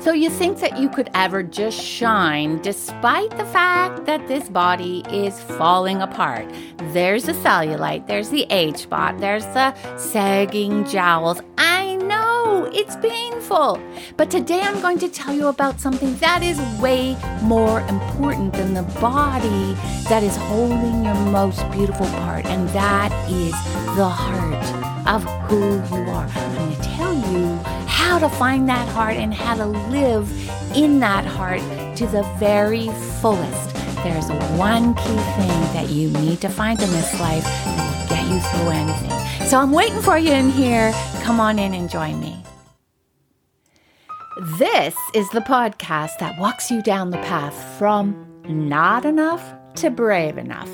So you think that you could ever just shine despite the fact that this body is falling apart. There's the cellulite, there's the age spot, there's the sagging jowls. I know it's painful. But today I'm going to tell you about something that is way more important than the body that is holding your most beautiful part, and that is the heart of who you are. How to find that heart and how to live in that heart to the very fullest. There's one key thing that you need to find in this life that will get you through anything. So I'm waiting for you in here. Come on in and join me. This is the podcast that walks you down the path from not enough to brave enough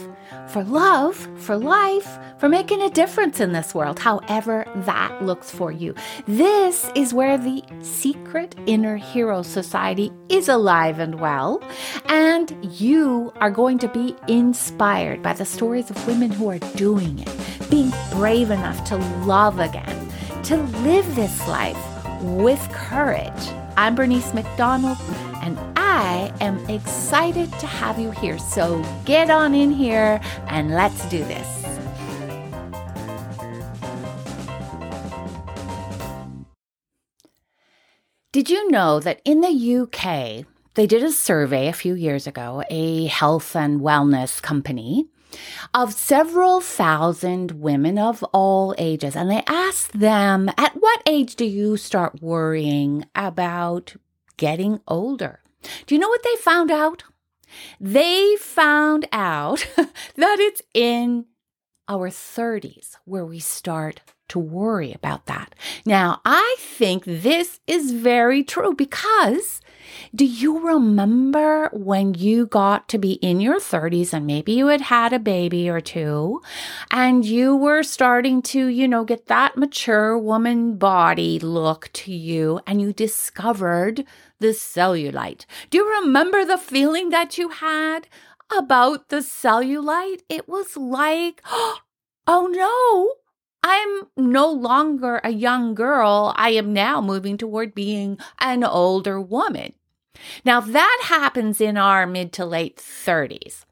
for love, for life, for making a difference in this world, however that looks for you. This is where the secret inner hero society is alive and well, and you are going to be inspired by the stories of women who are doing it, being brave enough to love again, to live this life with courage. I'm Bernice McDonald, and I am excited to have you here. So get on in here and let's do this. Did you know that in the UK, they did a survey a few years ago, a health and wellness company, of several thousand women of all ages. And they asked them, at what age do you start worrying about getting older? Do you know what they found out? They found out that it's in our 30s where we start to worry about that. Now, I think this is very true because do you remember when you got to be in your 30s and maybe you had had a baby or two and you were starting to, you know, get that mature woman body look to you and you discovered the cellulite? Do you remember the feeling that you had about the cellulite? It was like, oh no, I'm no longer a young girl. I am now moving toward being an older woman. Now, that happens in our mid to late 30s.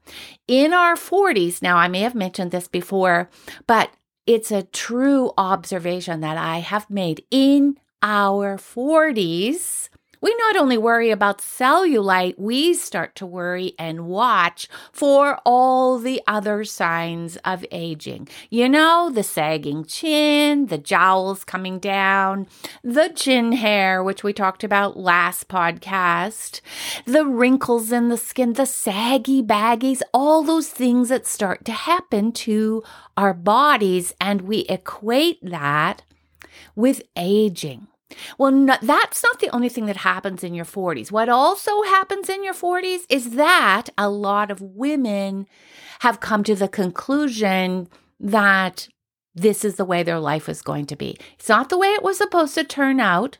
In our 40s, now I may have mentioned this before, but it's a true observation that I have made in our 40s we not only worry about cellulite, we start to worry and watch for all the other signs of aging. You know, the sagging chin, the jowls coming down, the chin hair, which we talked about last podcast, the wrinkles in the skin, the saggy baggies, all those things that start to happen to our bodies. And we equate that with aging. Well, no, that's not the only thing that happens in your 40s. What also happens in your 40s is that a lot of women have come to the conclusion that this is the way their life is going to be. It's not the way it was supposed to turn out,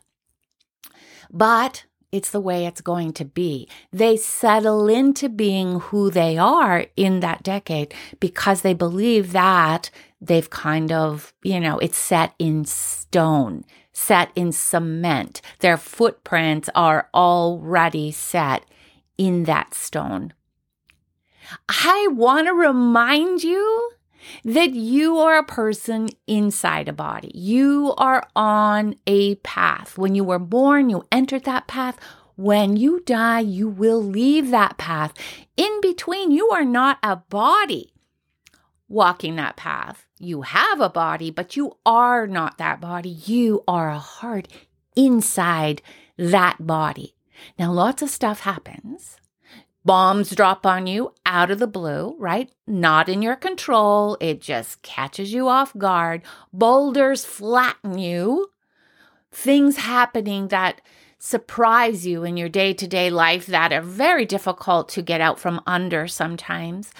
but it's the way it's going to be. They settle into being who they are in that decade because they believe that they've kind of, you know, it's set in stone set in cement. Their footprints are already set in that stone. I want to remind you that you are a person inside a body. You are on a path. When you were born, you entered that path. When you die, you will leave that path. In between, you are not a body walking that path. You have a body, but you are not that body. You are a heart inside that body. Now, lots of stuff happens. Bombs drop on you out of the blue, right? Not in your control. It just catches you off guard. Boulders flatten you. Things happening that surprise you in your day to day life that are very difficult to get out from under sometimes.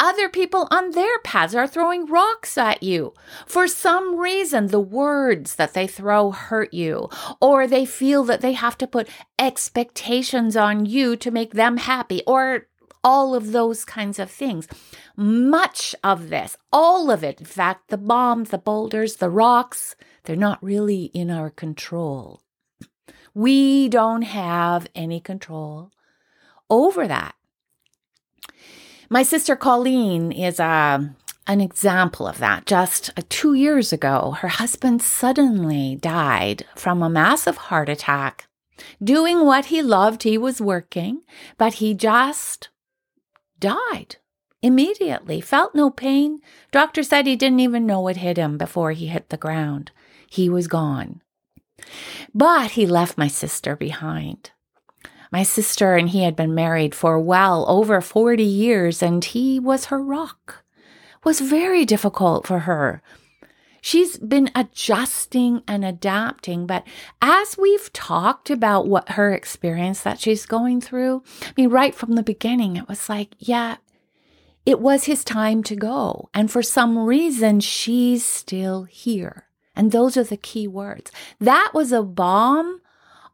Other people on their paths are throwing rocks at you. For some reason, the words that they throw hurt you, or they feel that they have to put expectations on you to make them happy, or all of those kinds of things. Much of this, all of it, in fact, the bombs, the boulders, the rocks, they're not really in our control. We don't have any control over that. My sister Colleen is a um, an example of that. Just uh, two years ago, her husband suddenly died from a massive heart attack. Doing what he loved, he was working, but he just died immediately, felt no pain. Doctor said he didn't even know what hit him before he hit the ground. He was gone. But he left my sister behind. My sister and he had been married for well over 40 years, and he was her rock. Was very difficult for her. She's been adjusting and adapting, but as we've talked about what her experience that she's going through, I mean, right from the beginning, it was like, yeah, it was his time to go. And for some reason, she's still here. And those are the key words. That was a bomb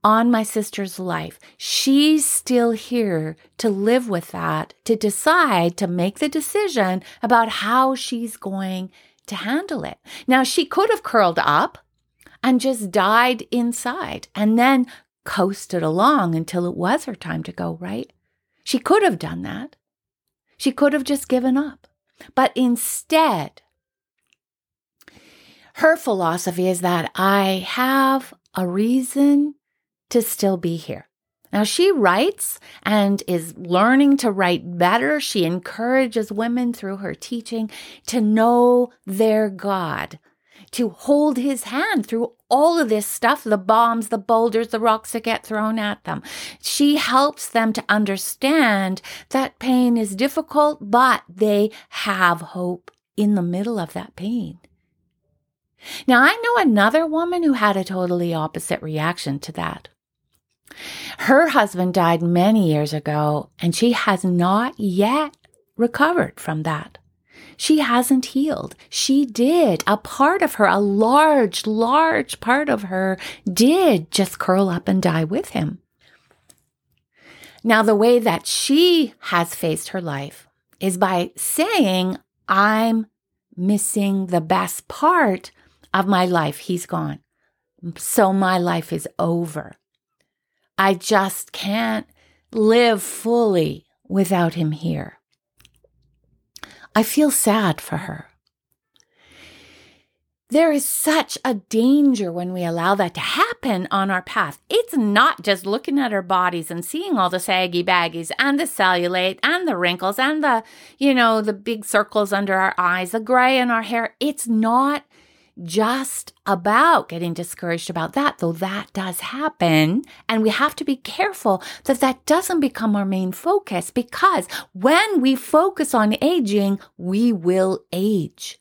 on my sister's life. She's still here to live with that, to decide, to make the decision about how she's going to handle it. Now, she could have curled up and just died inside and then coasted along until it was her time to go, right? She could have done that. She could have just given up. But instead, her philosophy is that I have a reason to still be here. Now, she writes and is learning to write better. She encourages women through her teaching to know their God, to hold his hand through all of this stuff the bombs, the boulders, the rocks that get thrown at them. She helps them to understand that pain is difficult, but they have hope in the middle of that pain. Now, I know another woman who had a totally opposite reaction to that. Her husband died many years ago, and she has not yet recovered from that. She hasn't healed. She did. A part of her, a large, large part of her, did just curl up and die with him. Now, the way that she has faced her life is by saying, I'm missing the best part of my life. He's gone. So my life is over. I just can't live fully without him here. I feel sad for her. There is such a danger when we allow that to happen on our path. It's not just looking at our bodies and seeing all the saggy baggies and the cellulite and the wrinkles and the, you know, the big circles under our eyes, the gray in our hair. It's not just about getting discouraged about that, though that does happen. And we have to be careful that that doesn't become our main focus because when we focus on aging, we will age.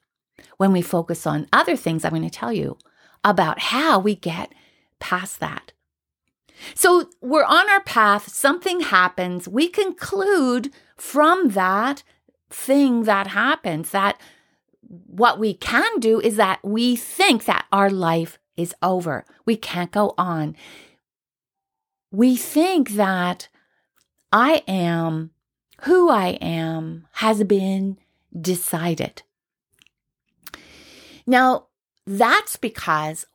When we focus on other things, I'm going to tell you about how we get past that. So we're on our path, something happens, we conclude from that thing that happens, that what we can do is that we think that our life is over. We can't go on. We think that I am who I am has been decided. Now, that's because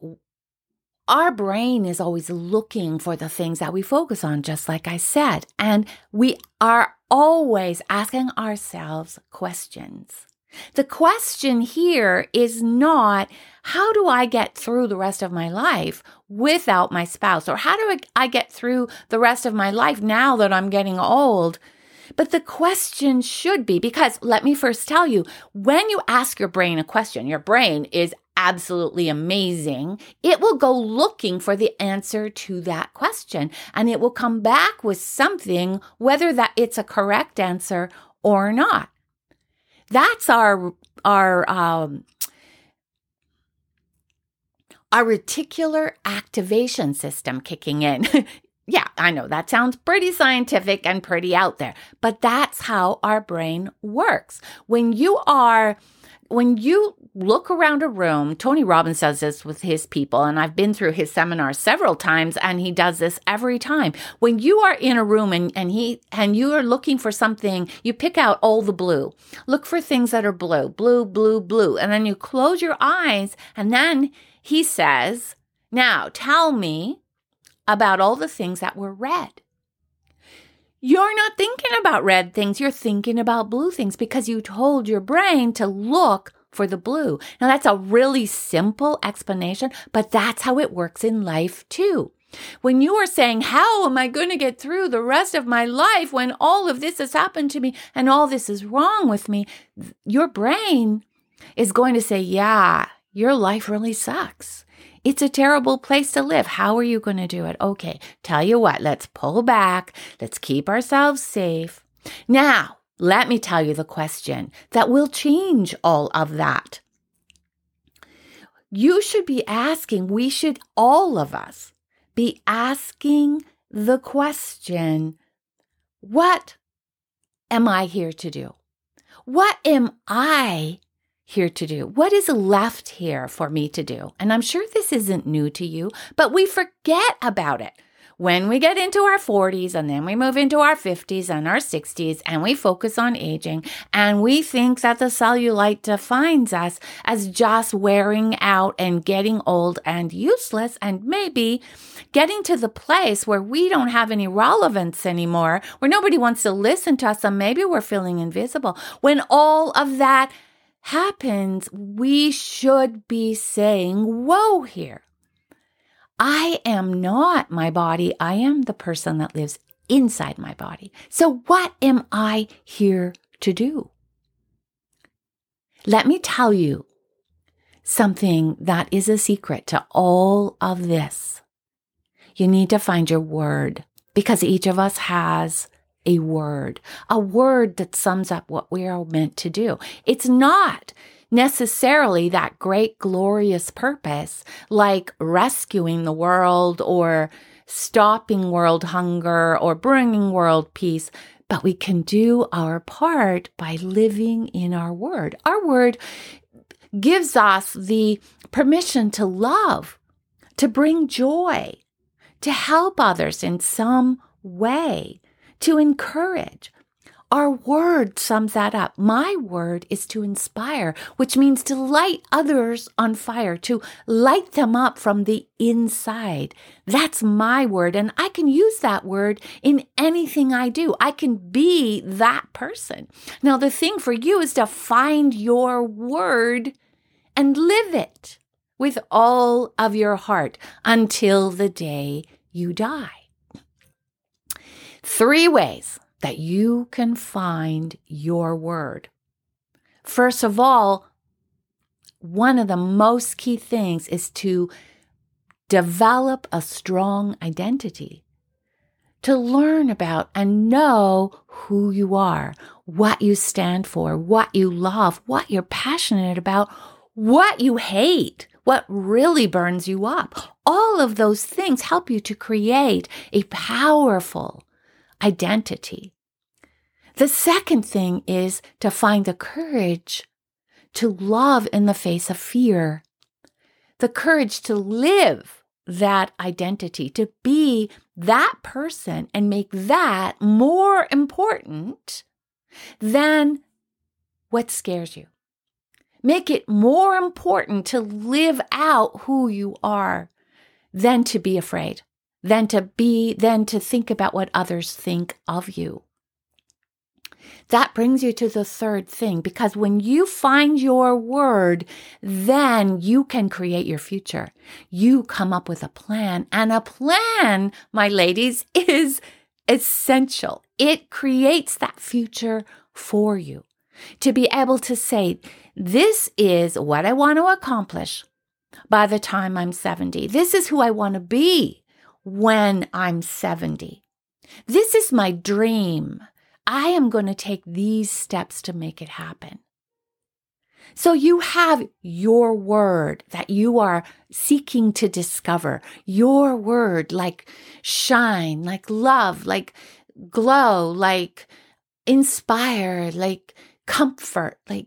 our brain is always looking for the things that we focus on, just like I said. And we are always asking ourselves questions. The question here is not how do I get through the rest of my life without my spouse? Or how do I get through the rest of my life now that I'm getting old? But the question should be because let me first tell you when you ask your brain a question, your brain is absolutely amazing. It will go looking for the answer to that question and it will come back with something, whether that it's a correct answer or not. That's our our um, our reticular activation system kicking in. yeah, I know that sounds pretty scientific and pretty out there, but that's how our brain works. When you are when you look around a room, Tony Robbins does this with his people, and I've been through his seminars several times, and he does this every time. When you are in a room and, and he and you are looking for something, you pick out all the blue. Look for things that are blue, blue, blue, blue. And then you close your eyes, and then he says, Now tell me about all the things that were red. You're not thinking about red things, you're thinking about blue things because you told your brain to look for the blue. Now, that's a really simple explanation, but that's how it works in life too. When you are saying, How am I going to get through the rest of my life when all of this has happened to me and all this is wrong with me? Your brain is going to say, Yeah, your life really sucks. It's a terrible place to live. How are you going to do it? Okay, tell you what, let's pull back. Let's keep ourselves safe. Now, let me tell you the question that will change all of that. You should be asking, we should, all of us, be asking the question What am I here to do? What am I here to do? What is left here for me to do? And I'm sure this isn't new to you, but we forget about it when we get into our 40s and then we move into our 50s and our 60s and we focus on aging and we think that the cellulite defines us as just wearing out and getting old and useless and maybe getting to the place where we don't have any relevance anymore, where nobody wants to listen to us and maybe we're feeling invisible. When all of that happens, we should be saying, whoa here. I am not my body. I am the person that lives inside my body. So, what am I here to do? Let me tell you something that is a secret to all of this. You need to find your word because each of us has a word, a word that sums up what we are meant to do. It's not necessarily that great, glorious purpose, like rescuing the world or stopping world hunger or bringing world peace. But we can do our part by living in our word. Our word gives us the permission to love, to bring joy, to help others in some way, to encourage, our word sums that up. My word is to inspire, which means to light others on fire, to light them up from the inside. That's my word. And I can use that word in anything I do. I can be that person. Now, the thing for you is to find your word and live it with all of your heart until the day you die. Three ways that you can find your word. First of all, one of the most key things is to develop a strong identity, to learn about and know who you are, what you stand for, what you love, what you're passionate about, what you hate, what really burns you up. All of those things help you to create a powerful, identity. The second thing is to find the courage to love in the face of fear, the courage to live that identity, to be that person and make that more important than what scares you. Make it more important to live out who you are than to be afraid than to be, than to think about what others think of you. That brings you to the third thing because when you find your word, then you can create your future. You come up with a plan, and a plan, my ladies, is essential. It creates that future for you. To be able to say, This is what I want to accomplish by the time I'm 70. This is who I want to be when I'm 70. This is my dream. I am going to take these steps to make it happen. So you have your word that you are seeking to discover, your word like shine, like love, like glow, like inspire, like comfort, like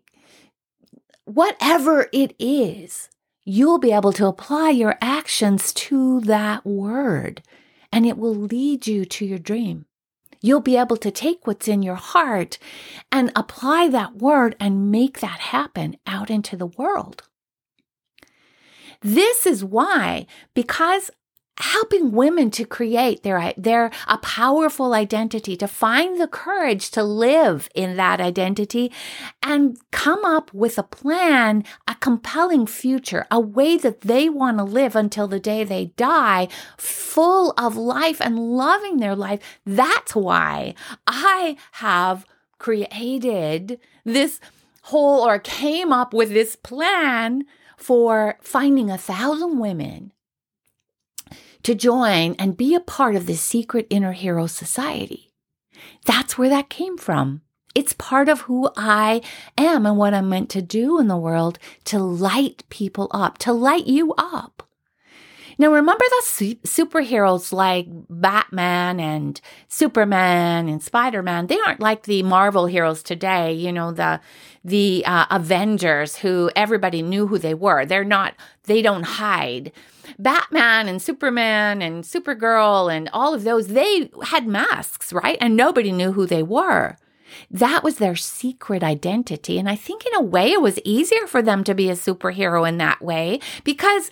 whatever it is you'll be able to apply your actions to that word and it will lead you to your dream. You'll be able to take what's in your heart and apply that word and make that happen out into the world. This is why, because helping women to create their their a powerful identity to find the courage to live in that identity and come up with a plan a compelling future a way that they want to live until the day they die full of life and loving their life. That's why i have created this whole or came up with this plan for finding a thousand women to join and be a part of the secret inner hero society. That's where that came from. It's part of who I am and what I'm meant to do in the world to light people up, to light you up. Now, remember the su- superheroes like Batman and Superman and Spider Man? They aren't like the Marvel heroes today. You know the the uh, Avengers, who everybody knew who they were. They're not. They don't hide. Batman and Superman and Supergirl and all of those, they had masks, right? And nobody knew who they were. That was their secret identity. And I think in a way it was easier for them to be a superhero in that way because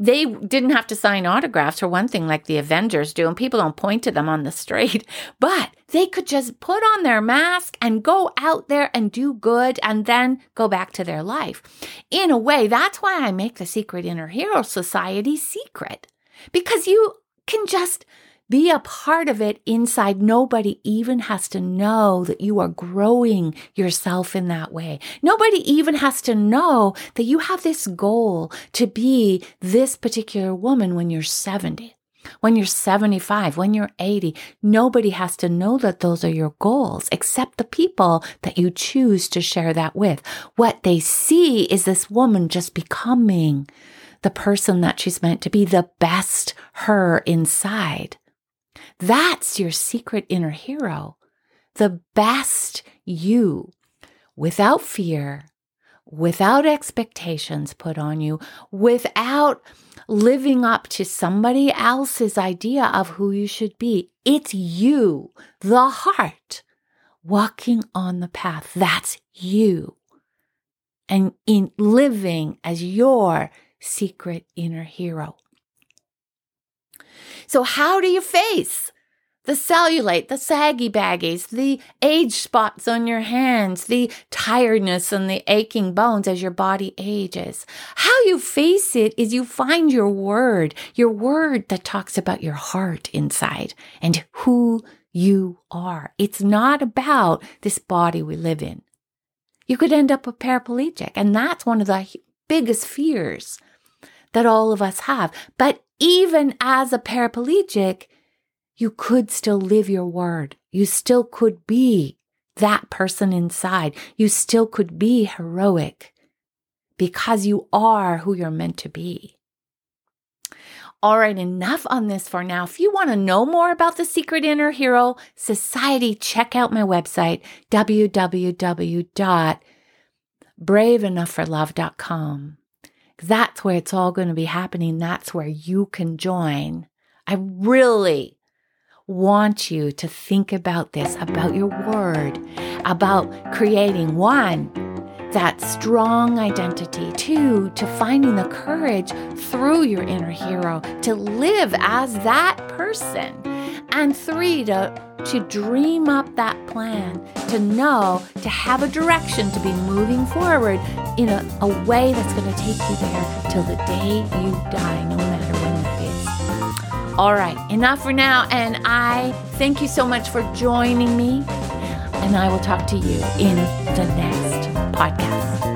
they didn't have to sign autographs for one thing, like the Avengers do, and people don't point to them on the street. But they could just put on their mask and go out there and do good and then go back to their life. In a way, that's why I make the Secret Inner Hero Society secret because you can just be a part of it inside. Nobody even has to know that you are growing yourself in that way. Nobody even has to know that you have this goal to be this particular woman when you're 70. When you're 75, when you're 80, nobody has to know that those are your goals except the people that you choose to share that with. What they see is this woman just becoming the person that she's meant to be, the best her inside. That's your secret inner hero, the best you, without fear, without expectations put on you, without living up to somebody else's idea of who you should be. It's you, the heart, walking on the path. That's you. And in living as your secret inner hero. So, how do you face the cellulite, the saggy baggies, the age spots on your hands, the tiredness and the aching bones as your body ages? How you face it is you find your word, your word that talks about your heart inside and who you are. It's not about this body we live in. You could end up a paraplegic, and that's one of the biggest fears that all of us have. But even as a paraplegic, you could still live your word. You still could be that person inside. You still could be heroic because you are who you're meant to be. All right, enough on this for now. If you want to know more about the Secret Inner Hero Society, check out my website, www.braveenough4love.com. That's where it's all going to be happening. That's where you can join. I really want you to think about this, about your word, about creating one, that strong identity, two, to finding the courage through your inner hero to live as that person, and three, to to dream up that plan, to know, to have a direction, to be moving forward in a, a way that's going to take you there till the day you die, no All right, enough for now. And I thank you so much for joining me. And I will talk to you in the next podcast.